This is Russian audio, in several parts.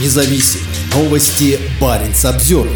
независим. Новости Баренц обзор.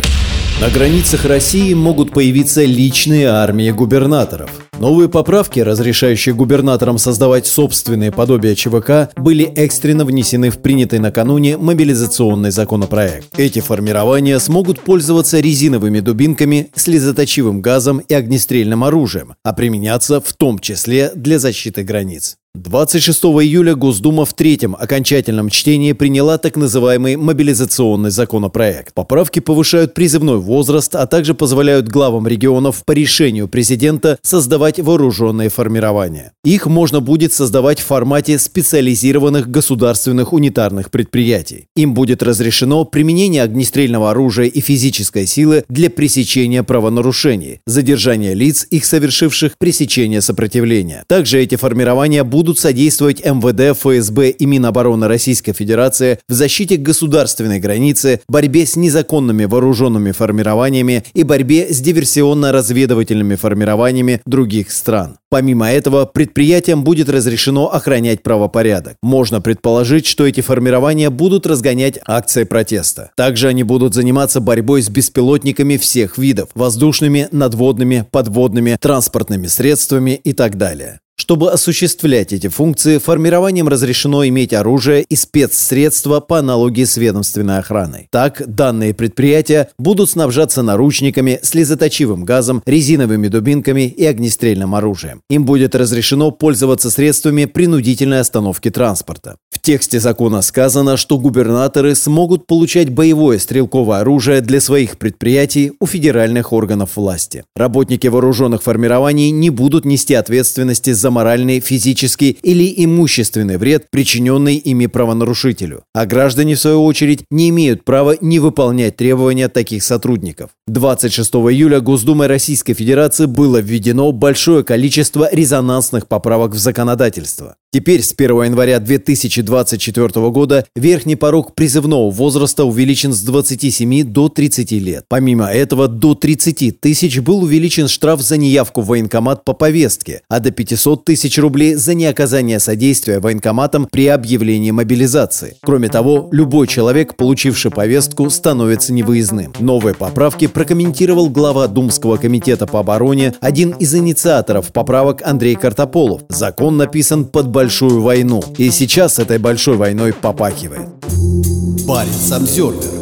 На границах России могут появиться личные армии губернаторов. Новые поправки, разрешающие губернаторам создавать собственные подобия ЧВК, были экстренно внесены в принятый накануне мобилизационный законопроект. Эти формирования смогут пользоваться резиновыми дубинками, слезоточивым газом и огнестрельным оружием, а применяться в том числе для защиты границ. 26 июля Госдума в третьем окончательном чтении приняла так называемый мобилизационный законопроект. Поправки повышают призывной возраст, а также позволяют главам регионов по решению президента создавать вооруженные формирования. Их можно будет создавать в формате специализированных государственных унитарных предприятий. Им будет разрешено применение огнестрельного оружия и физической силы для пресечения правонарушений, задержания лиц, их совершивших пресечение сопротивления. Также эти формирования будут будут содействовать МВД, ФСБ и Минобороны Российской Федерации в защите государственной границы, борьбе с незаконными вооруженными формированиями и борьбе с диверсионно-разведывательными формированиями других стран. Помимо этого, предприятиям будет разрешено охранять правопорядок. Можно предположить, что эти формирования будут разгонять акции протеста. Также они будут заниматься борьбой с беспилотниками всех видов – воздушными, надводными, подводными, транспортными средствами и так далее. Чтобы осуществлять эти функции, формированием разрешено иметь оружие и спецсредства по аналогии с ведомственной охраной. Так, данные предприятия будут снабжаться наручниками, слезоточивым газом, резиновыми дубинками и огнестрельным оружием. Им будет разрешено пользоваться средствами принудительной остановки транспорта. Тексте закона сказано, что губернаторы смогут получать боевое стрелковое оружие для своих предприятий у федеральных органов власти. Работники вооруженных формирований не будут нести ответственности за моральный, физический или имущественный вред, причиненный ими правонарушителю. А граждане, в свою очередь, не имеют права не выполнять требования таких сотрудников. 26 июля Госдумой Российской Федерации было введено большое количество резонансных поправок в законодательство. Теперь с 1 января 2024 года верхний порог призывного возраста увеличен с 27 до 30 лет. Помимо этого, до 30 тысяч был увеличен штраф за неявку в военкомат по повестке, а до 500 тысяч рублей за неоказание содействия военкоматам при объявлении мобилизации. Кроме того, любой человек, получивший повестку, становится невыездным. Новые поправки прокомментировал глава Думского комитета по обороне, один из инициаторов поправок Андрей Картополов. Закон написан под большую войну. И сейчас этой большой войной попахивает. Парень Самсервер